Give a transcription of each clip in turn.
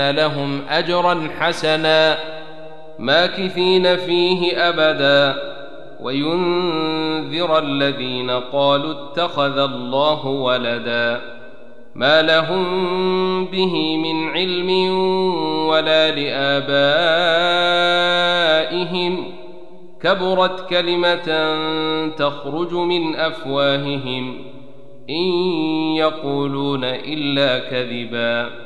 لهم اجرا حسنا ماكثين فيه ابدا. وينذر الذين قالوا اتخذ الله ولدا. ما لهم به من علم ولا لآبائهم. كبرت كلمة تخرج من أفواههم. إن يقولون إلا كذبا.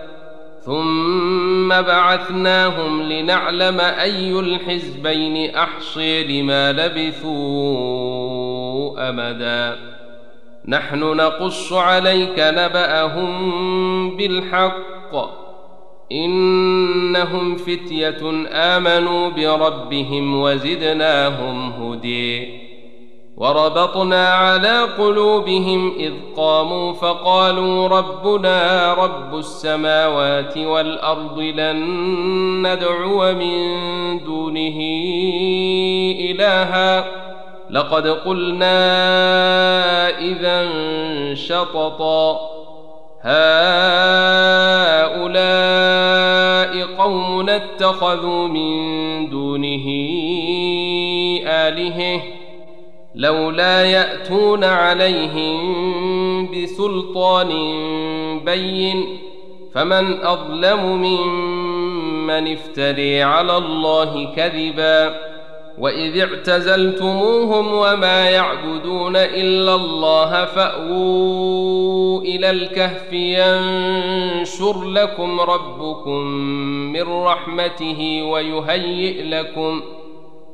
ثم بعثناهم لنعلم أي الحزبين أحصي لما لبثوا أمدا. نحن نقص عليك نبأهم بالحق. إنهم فتية آمنوا بربهم وزدناهم هدي وربطنا على قلوبهم إذ قاموا فقالوا ربنا رب السماوات والأرض لن ندعو من دونه إلها. لقد قلنا إذا شططا. هؤلاء قوم اتخذوا من دونه آلهة. لولا يأتون عليهم بسلطان بين فمن أظلم ممن افتري على الله كذبا وإذ اعتزلتموهم وما يعبدون إلا الله فأووا إلى الكهف ينشر لكم ربكم من رحمته ويهيئ لكم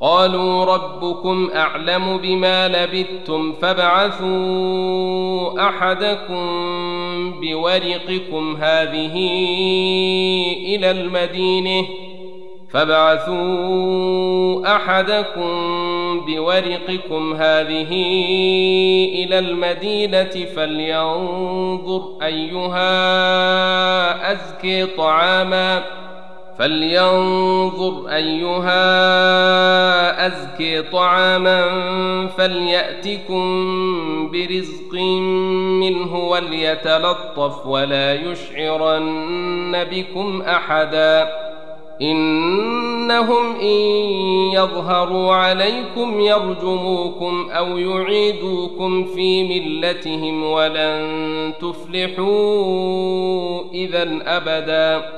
قالوا ربكم أعلم بما لبثتم فابعثوا أحدكم بورقكم هذه إلى المدينة فابعثوا أحدكم بورقكم هذه إلى المدينة فلينظر أيها ازكي طعاما فلينظر أيها أزكي طعاما فليأتكم برزق منه وليتلطف ولا يشعرن بكم أحدا. إنهم إن يظهروا عليكم يرجموكم أو يعيدوكم في ملتهم ولن تفلحوا إذا أبدا.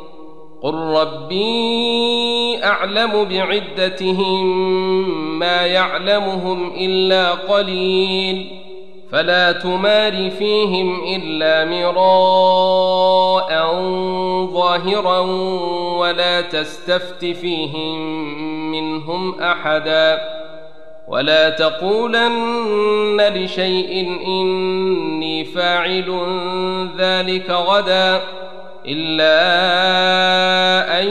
قل ربي اعلم بعدتهم ما يعلمهم الا قليل فلا تمار فيهم الا مراء ظاهرا ولا تستفت فيهم منهم احدا ولا تقولن لشيء اني فاعل ذلك غدا إلا أن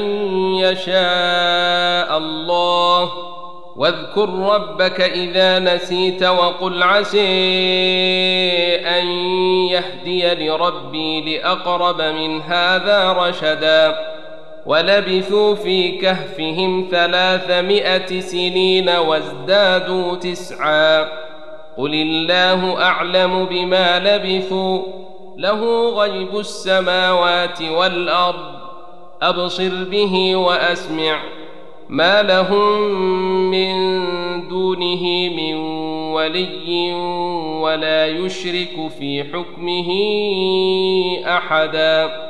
يشاء الله. واذكر ربك إذا نسيت وقل عسي أن يهدي لربي لأقرب من هذا رشدا. ولبثوا في كهفهم ثلاثمائة سنين وازدادوا تسعا. قل الله أعلم بما لبثوا. له غيب السماوات والأرض. أبصر به وأسمع. ما لهم من دونه من ولي ولا يشرك في حكمه أحدا.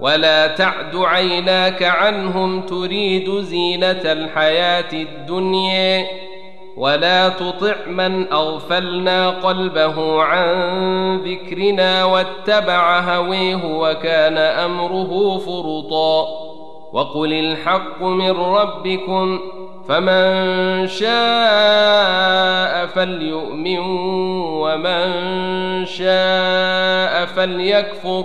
ولا تعد عيناك عنهم تريد زينة الحياة الدنيا ولا تطع من أغفلنا قلبه عن ذكرنا واتبع هويه وكان أمره فرطا وقل الحق من ربكم فمن شاء فليؤمن ومن شاء فليكفر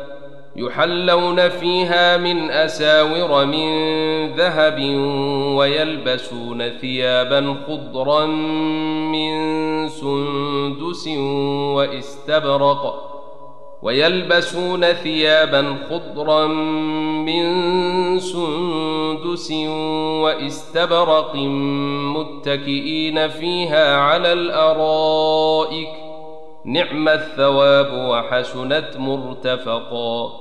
يحلون فيها من أساور من ذهب ويلبسون ثيابا خضرا من سندس واستبرق ويلبسون ثيابا خضرا من سندس واستبرق متكئين فيها على الأرائك نعم الثواب وحسنت مرتفقا.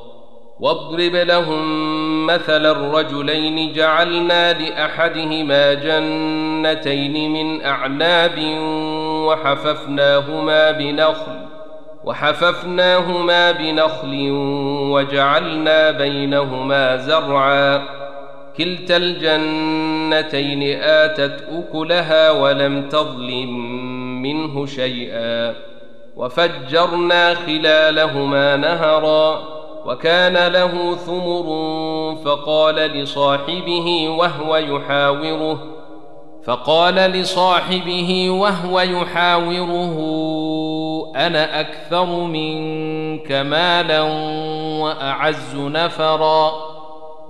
واضرب لهم مثل الرجلين جعلنا لأحدهما جنتين من أعناب وحففناهما بنخل وحففناهما بنخل وجعلنا بينهما زرعا. كلتا الجنتين آتت أكلها ولم تظلم منه شيئا. وفجرنا خلالهما نهرا وكان له ثمر فقال لصاحبه وهو يحاوره فقال لصاحبه وهو يحاوره أنا أكثر منك مالا وأعز نفرا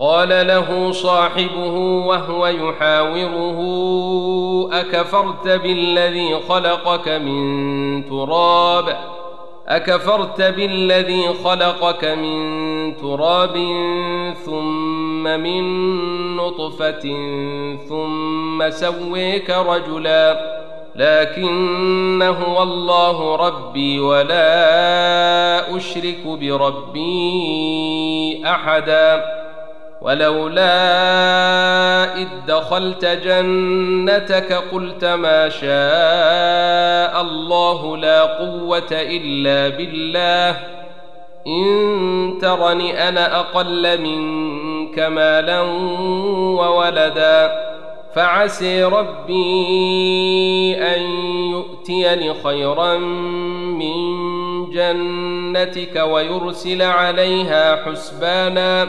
قال له صاحبه وهو يحاوره أكفرت بالذي خلقك من تراب؟ أكفرت بالذي خلقك من تراب ثم من نطفة ثم سويك رجلا لكن هو الله ربي ولا أشرك بربي أحدا. ولولا إذ دخلت جنتك قلت ما شاء الله لا قوة إلا بالله. إن ترني أنا أقل منك مالا وولدا فعسي ربي أن يؤتيني خيرا من جنتك ويرسل عليها حسبانا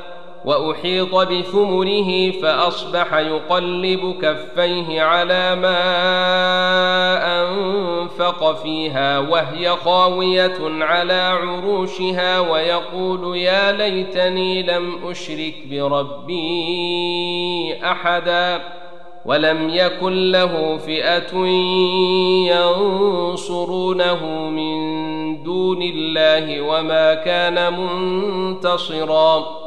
وأحيط بثمره فأصبح يقلب كفيه على ما أنفق فيها وهي خاوية على عروشها ويقول يا ليتني لم أشرك بربي أحدا ولم يكن له فئة ينصرونه من دون الله وما كان منتصرا.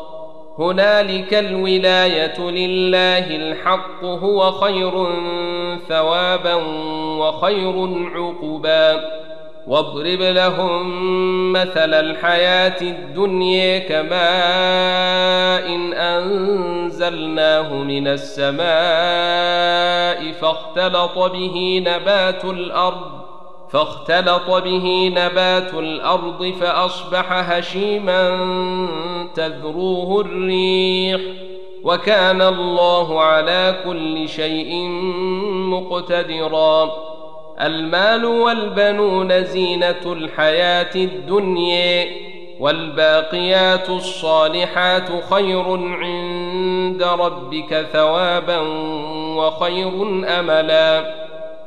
هنالك الولاية لله الحق هو خير ثوابا وخير عقبا. واضرب لهم مثل الحياة الدنيا كماء إن أنزلناه من السماء فاختلط به نبات الأرض. فاختلط به نبات الأرض فأصبح هشيما تذروه الريح وكان الله على كل شيء مقتدرا. المال والبنون زينة الحياة الدنيا والباقيات الصالحات خير عند ربك ثوابا وخير أملا.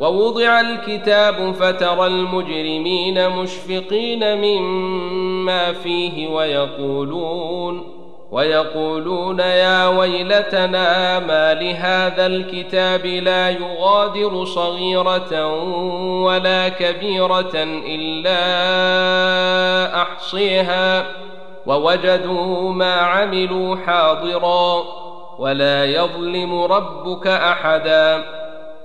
ووضع الكتاب فترى المجرمين مشفقين مما فيه ويقولون ويقولون يا ويلتنا ما لهذا الكتاب لا يغادر صغيرة ولا كبيرة إلا أحصيها ووجدوا ما عملوا حاضرا ولا يظلم ربك أحداً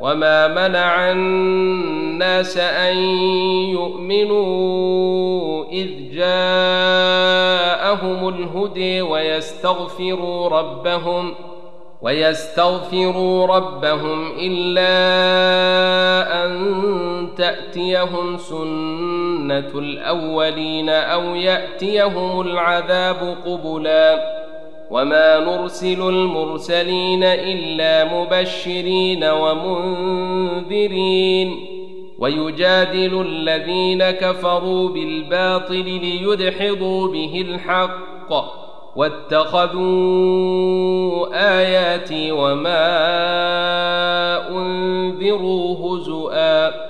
وما منع الناس ان يؤمنوا اذ جاءهم الهدي ويستغفروا ربهم ويستغفروا ربهم الا ان تاتيهم سنه الاولين أو ياتيهم العذاب قبلا وما نرسل المرسلين إلا مبشرين ومنذرين ويجادل الذين كفروا بالباطل ليدحضوا به الحق واتخذوا آياتي وما أنذروا هزؤا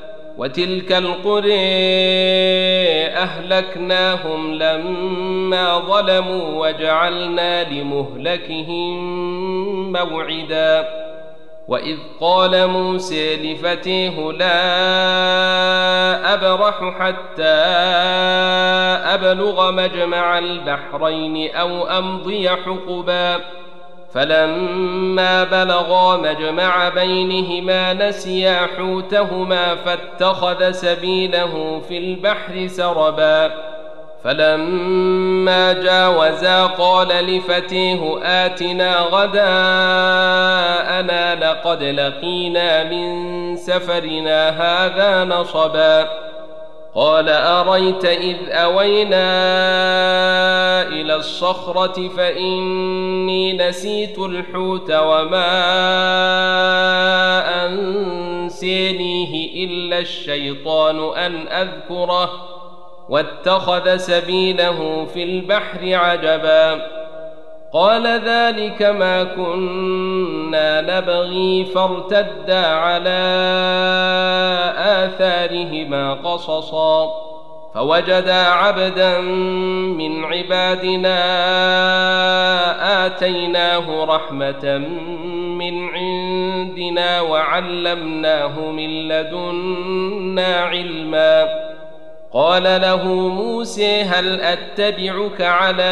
وتلك القرى أهلكناهم لما ظلموا وجعلنا لمهلكهم موعدا. وإذ قال موسى لفتيه لا أبرح حتى أبلغ مجمع البحرين أو أمضي حقبا. فلما بلغا مجمع بينهما نسيا حوتهما فاتخذ سبيله في البحر سربا. فلما جاوزا قال لفتيه آتنا غداءنا لقد لقينا من سفرنا هذا نصبا. قال أريت إذ أوينا إلى الصخرة فإني نسيت الحوت وما أنسينيه إلا الشيطان أن أذكره واتخذ سبيله في البحر عجبا قال ذلك ما كنا نبغي فارتدا على آثارهما قصصا. فوجدا عبدا من عبادنا آتيناه رحمة من عندنا وعلمناه من لدنا علما. قال له موسى هل أتبعك على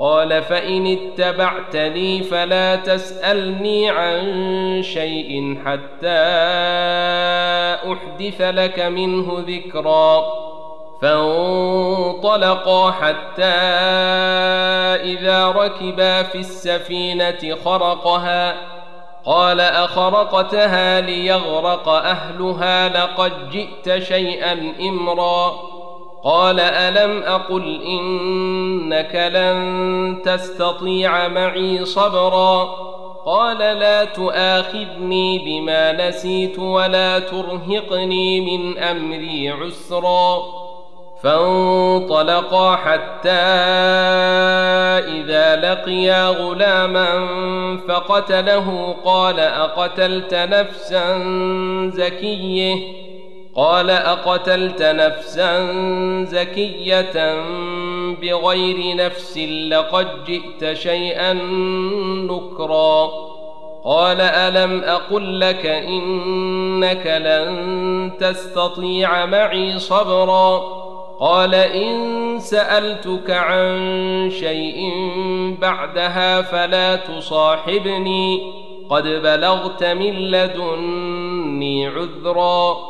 قال فإن اتبعتني فلا تسألني عن شيء حتى أحدث لك منه ذكرا. فانطلقا حتى إذا ركبا في السفينة خرقها. قال أخرقتها ليغرق أهلها لقد جئت شيئا إمرا. قال ألم أقل إنك لن تستطيع معي صبرا قال لا تؤاخذني بما نسيت ولا ترهقني من أمري عسرا فانطلقا حتى إذا لقيا غلاما فقتله قال أقتلت نفسا زكية قال أقتلت نفسا زكية بغير نفس لقد جئت شيئا نكرا. قال ألم أقل لك إنك لن تستطيع معي صبرا؟ قال إن سألتك عن شيء بعدها فلا تصاحبني. قد بلغت من لدني عذرا.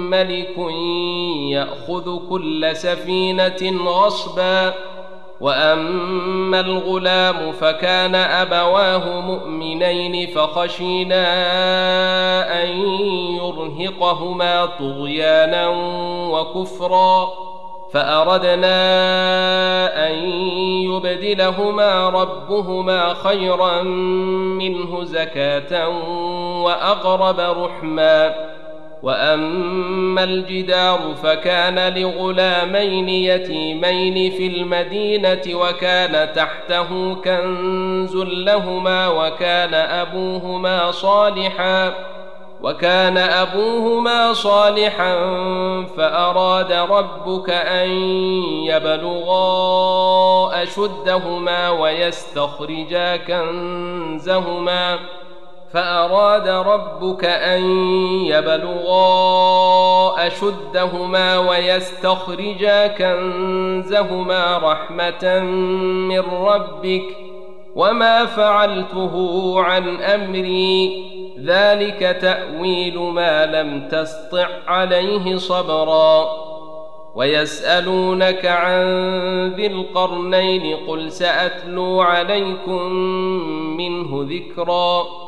ملك يأخذ كل سفينة غصبا وأما الغلام فكان أبواه مؤمنين فخشينا أن يرهقهما طغيانا وكفرا فأردنا أن يبدلهما ربهما خيرا منه زكاة وأقرب رحما. وأما الجدار فكان لغلامين يتيمين في المدينة وكان تحته كنز لهما وكان أبوهما صالحا وكان أبوهما صالحا فأراد ربك أن يبلغا أشدهما ويستخرجا كنزهما فأراد ربك أن يبلغا أشدهما ويستخرجا كنزهما رحمة من ربك وما فعلته عن أمري ذلك تأويل ما لم تسطع عليه صبرا ويسألونك عن ذي القرنين قل سأتلو عليكم منه ذكرا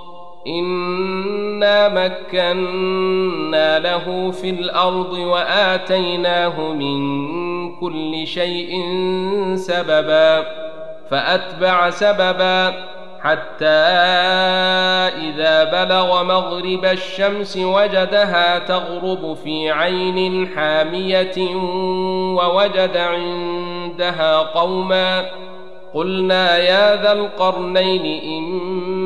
انا مكنا له في الأرض واتيناه من كل شيء سببا فاتبع سببا حتى اذا بلغ مغرب الشمس وجدها تغرب في عين حاميه ووجد عندها قوما قلنا يا ذا القرنين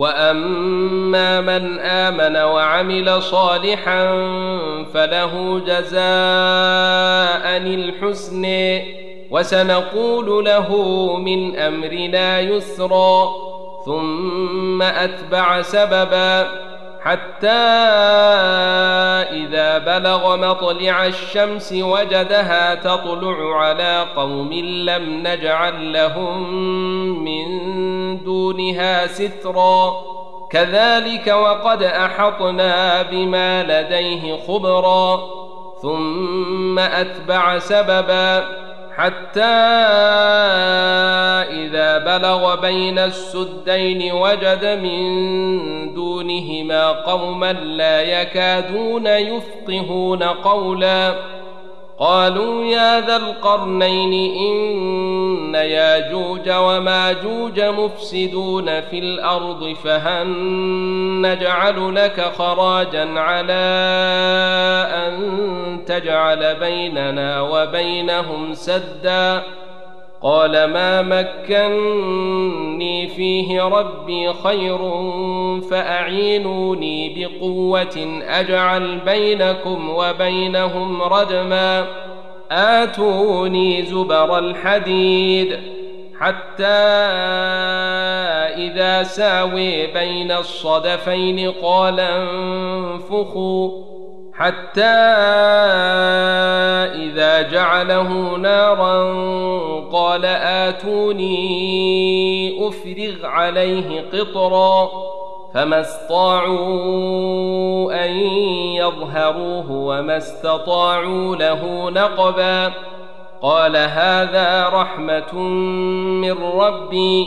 واما من امن وعمل صالحا فله جزاء الحسن وسنقول له من امرنا يسرا ثم اتبع سببا حتى إذا بلغ مطلع الشمس وجدها تطلع على قوم لم نجعل لهم من دونها سترا. كذلك وقد أحطنا بما لديه خبرا. ثم أتبع سببا حتى إذا بلغ بين السدين وجد من دونهما قوما لا يكادون يفقهون قولا. قالوا يا ذا القرنين إن ياجوج وماجوج مفسدون في الأرض فهل نجعل لك خراجا على أن تجعل بيننا وبينهم سدا قال ما مكني فيه ربي خير فأعينوني بقوة أجعل بينكم وبينهم ردما. آتوني زبر الحديد حتى إذا ساوي بين الصدفين قال انفخوا. حتى إذا جعله نارا قال آتوني أفرغ عليه قطرا فما استطاعوا أن يظهروه وما استطاعوا له نقبا قال هذا رحمة من ربي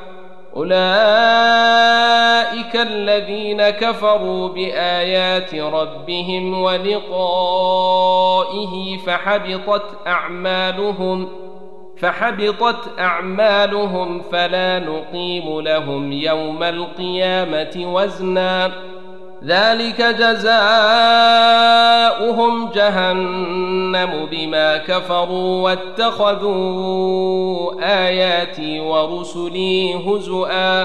أولئك الذين كفروا بآيات ربهم ولقائه فحبطت أعمالهم فحبطت أعمالهم فلا نقيم لهم يوم القيامة وزنا. ذلك جزاؤهم جهنم بما كفروا واتخذوا آياتي ورسلي هزؤا.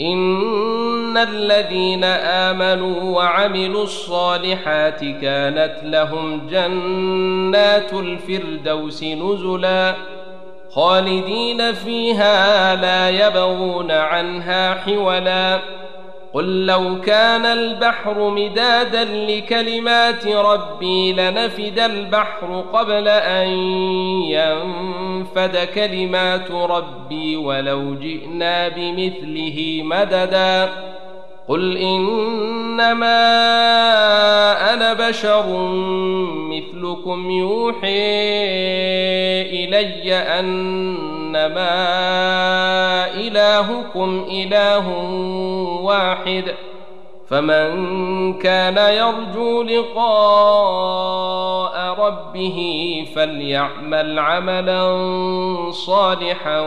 إن الذين آمنوا وعملوا الصالحات كانت لهم جنات الفردوس نزلا. خالدين فيها لا يبغون عنها حولا. قل لو كان البحر مدادا لكلمات ربي لنفد البحر قبل أن ينفد كلمات ربي ولو جئنا بمثله مددا. قل إنما أنا بشر مثلكم يوحي إلي إنما إلهكم إله واحد فمن كان يرجو لقاء ربه فليعمل عملا صالحا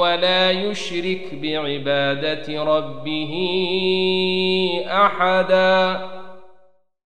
ولا يشرك بعبادة ربه أحدا